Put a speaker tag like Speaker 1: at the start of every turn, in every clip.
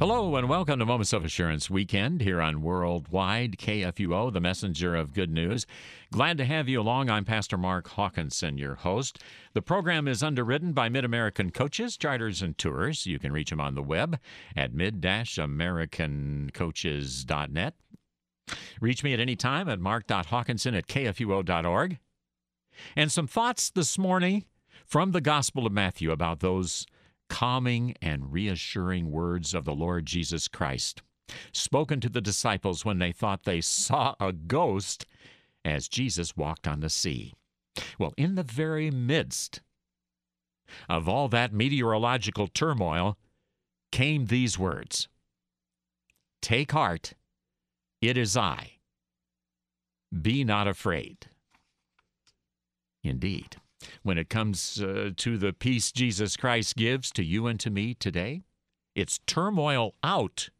Speaker 1: Hello and welcome to Moments of Assurance Weekend here on Worldwide KFUO, the messenger of good news. Glad to have you along. I'm Pastor Mark Hawkinson, your host. The program is underwritten by Mid American Coaches, Charters, and Tours. You can reach them on the web at mid-americancoaches.net. Reach me at any time at mark.hawkinson at kfuo.org. And some thoughts this morning from the Gospel of Matthew about those calming and reassuring words of the Lord Jesus Christ, spoken to the disciples when they thought they saw a ghost as Jesus walked on the sea. Well, in the very midst of all that meteorological turmoil came these words Take heart, it is I. Be not afraid. Indeed when it comes uh, to the peace Jesus Christ gives to you and to me today. It's turmoil out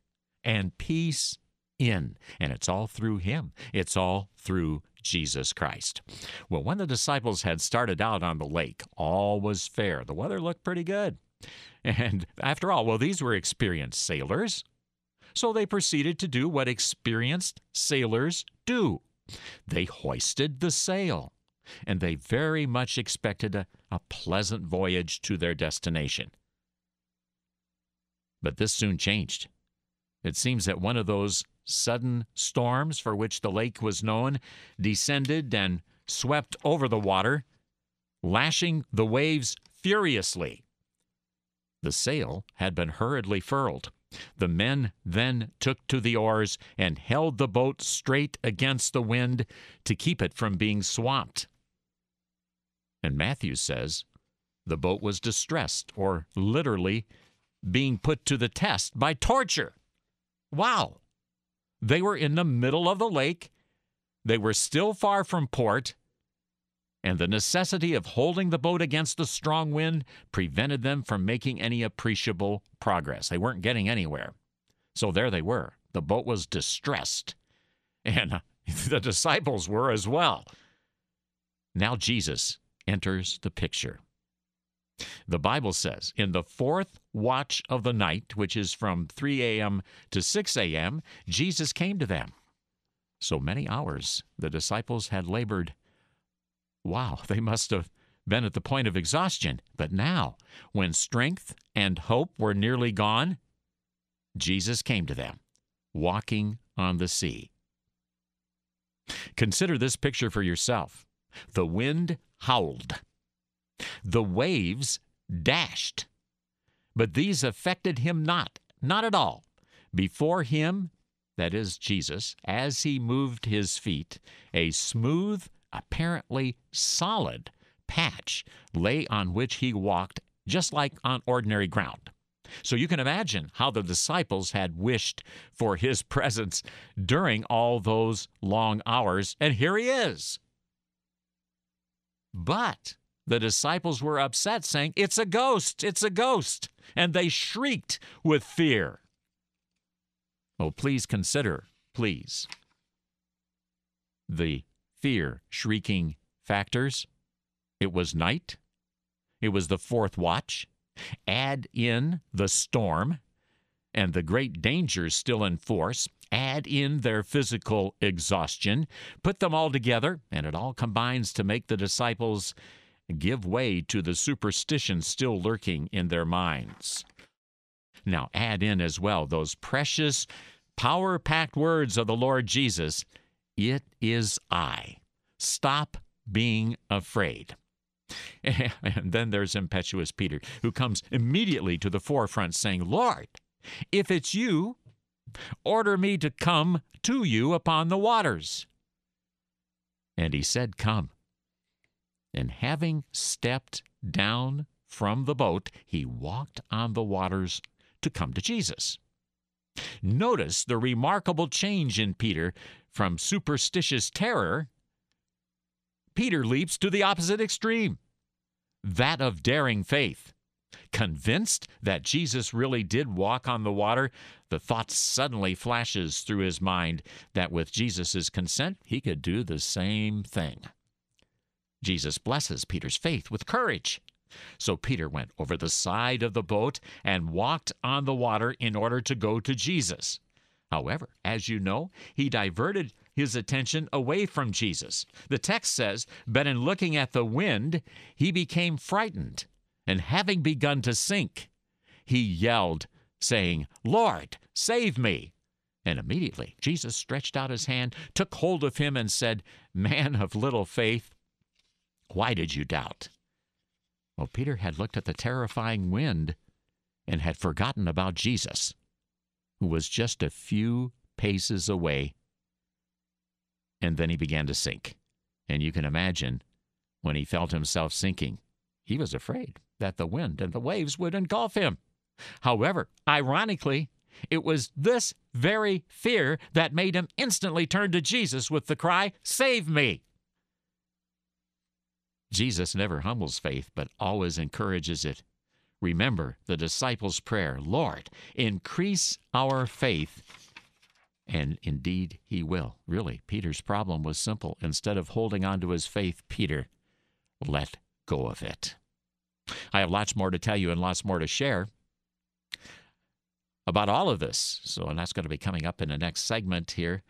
Speaker 1: and peace in. And it's all through Him, it's all through Jesus Christ. Well, when the disciples had started out on the lake, all was fair. The weather looked pretty good. And after all, well, these were experienced sailors. So they proceeded to do what experienced sailors do they hoisted the sail and they very much expected a, a pleasant voyage to their destination. But this soon changed. It seems that one of those sudden storms for which the lake was known descended and swept over the water, lashing the waves furiously. The sail had been hurriedly furled. The men then took to the oars and held the boat straight against the wind to keep it from being swamped. And Matthew says the boat was distressed, or literally being put to the test by torture. Wow! They were in the middle of the lake, they were still far from port, and the necessity of holding the boat against the strong wind prevented them from making any appreciable progress. They weren't getting anywhere. So there they were. The boat was distressed, and uh, the disciples were as well. Now Jesus enters the picture. The Bible says, in the fourth watch of the night, which is from 3 a.m. to 6 a.m., Jesus came to them. So many hours the disciples had labored. Wow, they must have been at the point of exhaustion. But now, when strength and hope were nearly gone, Jesus came to them, walking on the sea. Consider this picture for yourself. The wind howled. The waves dashed. But these affected him not, not at all. Before him, that is Jesus, as he moved his feet, a smooth, apparently solid patch lay on which he walked just like on ordinary ground. So you can imagine how the disciples had wished for his presence during all those long hours, and here he is. But the disciples were upset, saying, It's a ghost! It's a ghost! And they shrieked with fear. Oh, please consider, please, the fear shrieking factors. It was night, it was the fourth watch. Add in the storm and the great dangers still in force add in their physical exhaustion, put them all together, and it all combines to make the disciples give way to the superstition still lurking in their minds. Now, add in as well those precious, power packed words of the Lord Jesus It is I. Stop being afraid. And then there's impetuous Peter, who comes immediately to the forefront saying, Lord, if it's you, Order me to come to you upon the waters. And he said, Come. And having stepped down from the boat, he walked on the waters to come to Jesus. Notice the remarkable change in Peter from superstitious terror. Peter leaps to the opposite extreme that of daring faith. Convinced that Jesus really did walk on the water, the thought suddenly flashes through his mind that with Jesus' consent, he could do the same thing. Jesus blesses Peter's faith with courage. So Peter went over the side of the boat and walked on the water in order to go to Jesus. However, as you know, he diverted his attention away from Jesus. The text says, But in looking at the wind, he became frightened, and having begun to sink, he yelled, saying, Lord, save me. And immediately Jesus stretched out his hand, took hold of him, and said, Man of little faith, why did you doubt? Well, Peter had looked at the terrifying wind and had forgotten about Jesus, who was just a few paces away. And then he began to sink. And you can imagine when he felt himself sinking, he was afraid that the wind and the waves would engulf him. However, ironically, it was this very fear that made him instantly turn to Jesus with the cry, Save me! Jesus never humbles faith, but always encourages it. Remember the disciples' prayer Lord, increase our faith. And indeed, he will. Really, Peter's problem was simple. Instead of holding on to his faith, Peter let go of it. I have lots more to tell you and lots more to share about all of this. So, and that's going to be coming up in the next segment here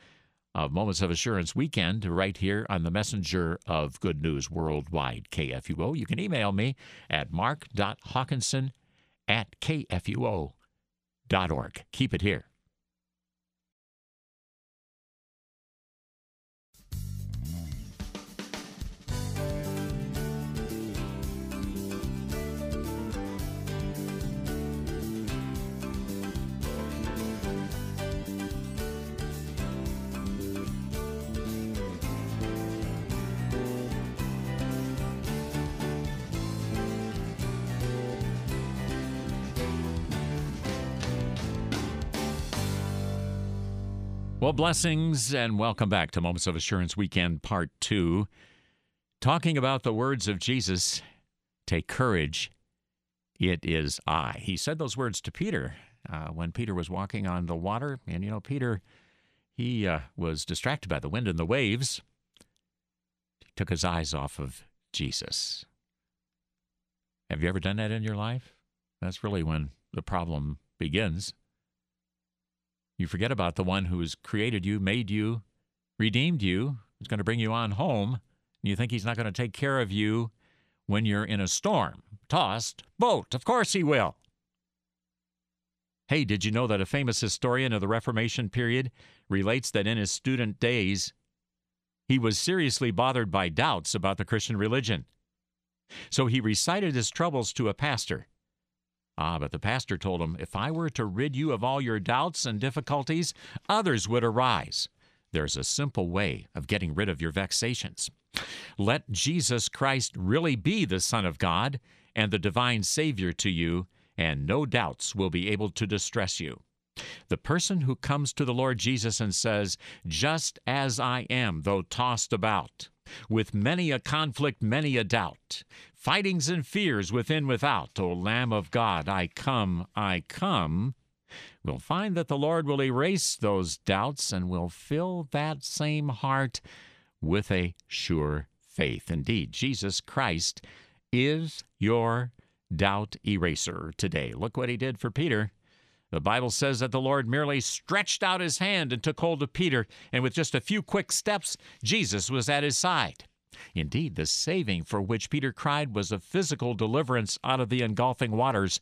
Speaker 1: of Moments of Assurance weekend right here on the Messenger of Good News Worldwide, KFUO. You can email me at mark.hawkinson at kfuo.org. Keep it here. Well, blessings and welcome back to Moments of Assurance Weekend Part 2. Talking about the words of Jesus Take courage, it is I. He said those words to Peter uh, when Peter was walking on the water. And, you know, Peter, he uh, was distracted by the wind and the waves. He took his eyes off of Jesus. Have you ever done that in your life? That's really when the problem begins. You forget about the one who has created you, made you, redeemed you, is going to bring you on home, and you think he's not going to take care of you when you're in a storm, tossed boat. Of course he will. Hey, did you know that a famous historian of the Reformation period relates that in his student days, he was seriously bothered by doubts about the Christian religion? So he recited his troubles to a pastor. Ah, but the pastor told him, If I were to rid you of all your doubts and difficulties, others would arise. There's a simple way of getting rid of your vexations. Let Jesus Christ really be the Son of God and the divine Savior to you, and no doubts will be able to distress you. The person who comes to the Lord Jesus and says, Just as I am, though tossed about, with many a conflict, many a doubt, fightings and fears within without, O Lamb of God, I come, I come, we'll find that the Lord will erase those doubts and will fill that same heart with a sure faith. Indeed, Jesus Christ is your doubt eraser today. Look what he did for Peter. The Bible says that the Lord merely stretched out his hand and took hold of Peter, and with just a few quick steps, Jesus was at his side. Indeed, the saving for which Peter cried was a physical deliverance out of the engulfing waters.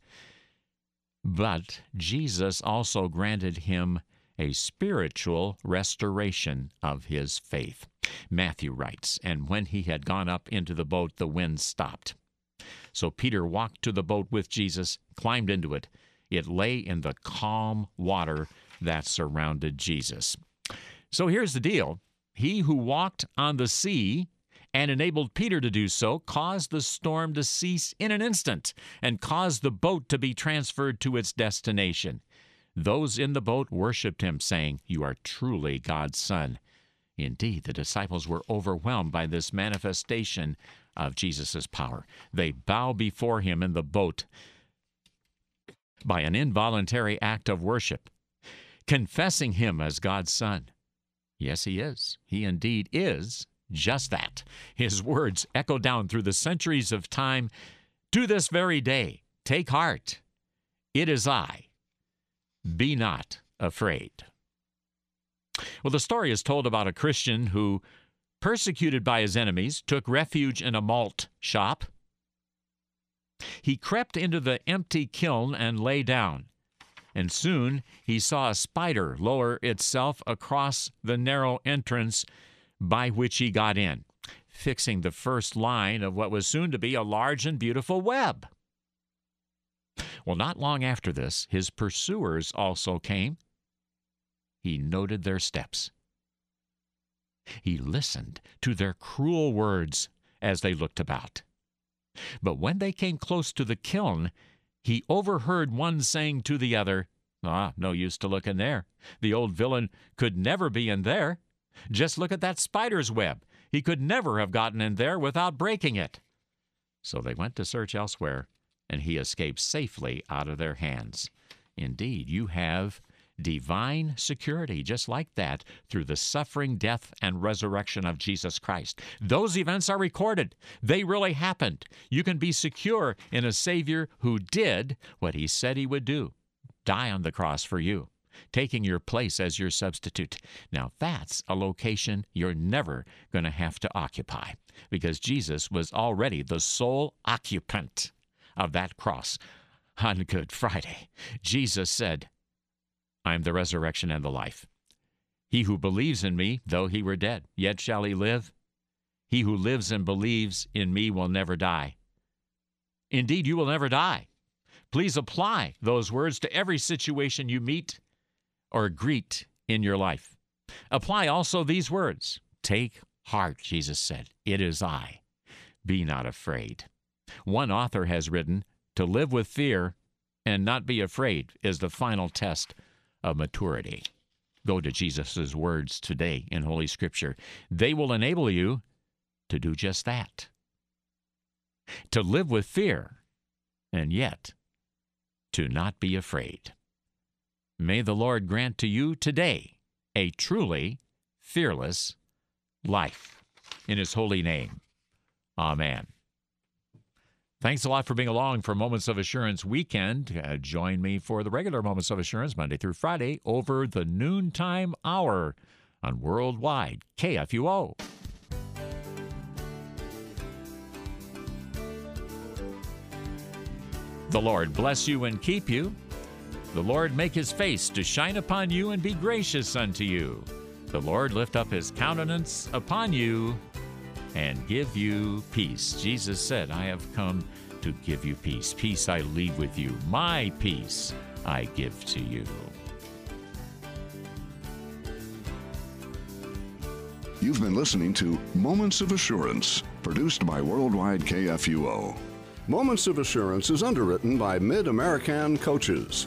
Speaker 1: But Jesus also granted him a spiritual restoration of his faith. Matthew writes, And when he had gone up into the boat, the wind stopped. So Peter walked to the boat with Jesus, climbed into it, it lay in the calm water that surrounded Jesus. So here's the deal He who walked on the sea and enabled Peter to do so caused the storm to cease in an instant and caused the boat to be transferred to its destination. Those in the boat worshiped him, saying, You are truly God's Son. Indeed, the disciples were overwhelmed by this manifestation of Jesus' power. They bow before him in the boat by an involuntary act of worship, confessing Him as God's Son. Yes, He is. He indeed is just that. His words echo down through the centuries of time, to this very day, take heart. It is I. Be not afraid. Well, the story is told about a Christian who, persecuted by his enemies, took refuge in a malt shop. He crept into the empty kiln and lay down, and soon he saw a spider lower itself across the narrow entrance by which he got in fixing the first line of what was soon to be a large and beautiful web. Well, not long after this, his pursuers also came. He noted their steps. He listened to their cruel words as they looked about. But when they came close to the kiln, he overheard one saying to the other, Ah, no use to look in there. The old villain could never be in there. Just look at that spider's web. He could never have gotten in there without breaking it. So they went to search elsewhere, and he escaped safely out of their hands. Indeed, you have divine security, just like that, through the suffering, death, and resurrection of Jesus Christ. Those events are recorded. They really happened. You can be secure in a Savior who did what he said he would do die on the cross for you taking your place as your substitute. Now, that's a location you're never going to have to occupy because Jesus was already the sole occupant of that cross on Good Friday. Jesus said, I am the resurrection and the life. He who believes in me, though he were dead, yet shall he live. He who lives and believes in me will never die. Indeed, you will never die. Please apply those words to every situation you meet or greet in your life. Apply also these words Take heart, Jesus said, it is I. Be not afraid. One author has written, To live with fear and not be afraid is the final test of maturity. Go to Jesus' words today in Holy Scripture. They will enable you to do just that. To live with fear and yet to not be afraid. May the Lord grant to you today a truly fearless life. In His holy name. Amen. Thanks a lot for being along for Moments of Assurance weekend. Uh, join me for the regular Moments of Assurance Monday through Friday over the noontime hour on Worldwide KFUO. The Lord bless you and keep you. The Lord make his face to shine upon you and be gracious unto you. The Lord lift up his countenance upon you and give you peace. Jesus said, I have come to give you peace. Peace I leave with you. My peace I give to you.
Speaker 2: You've been listening to Moments of Assurance, produced by Worldwide KFUO. Moments of Assurance is underwritten by Mid American Coaches,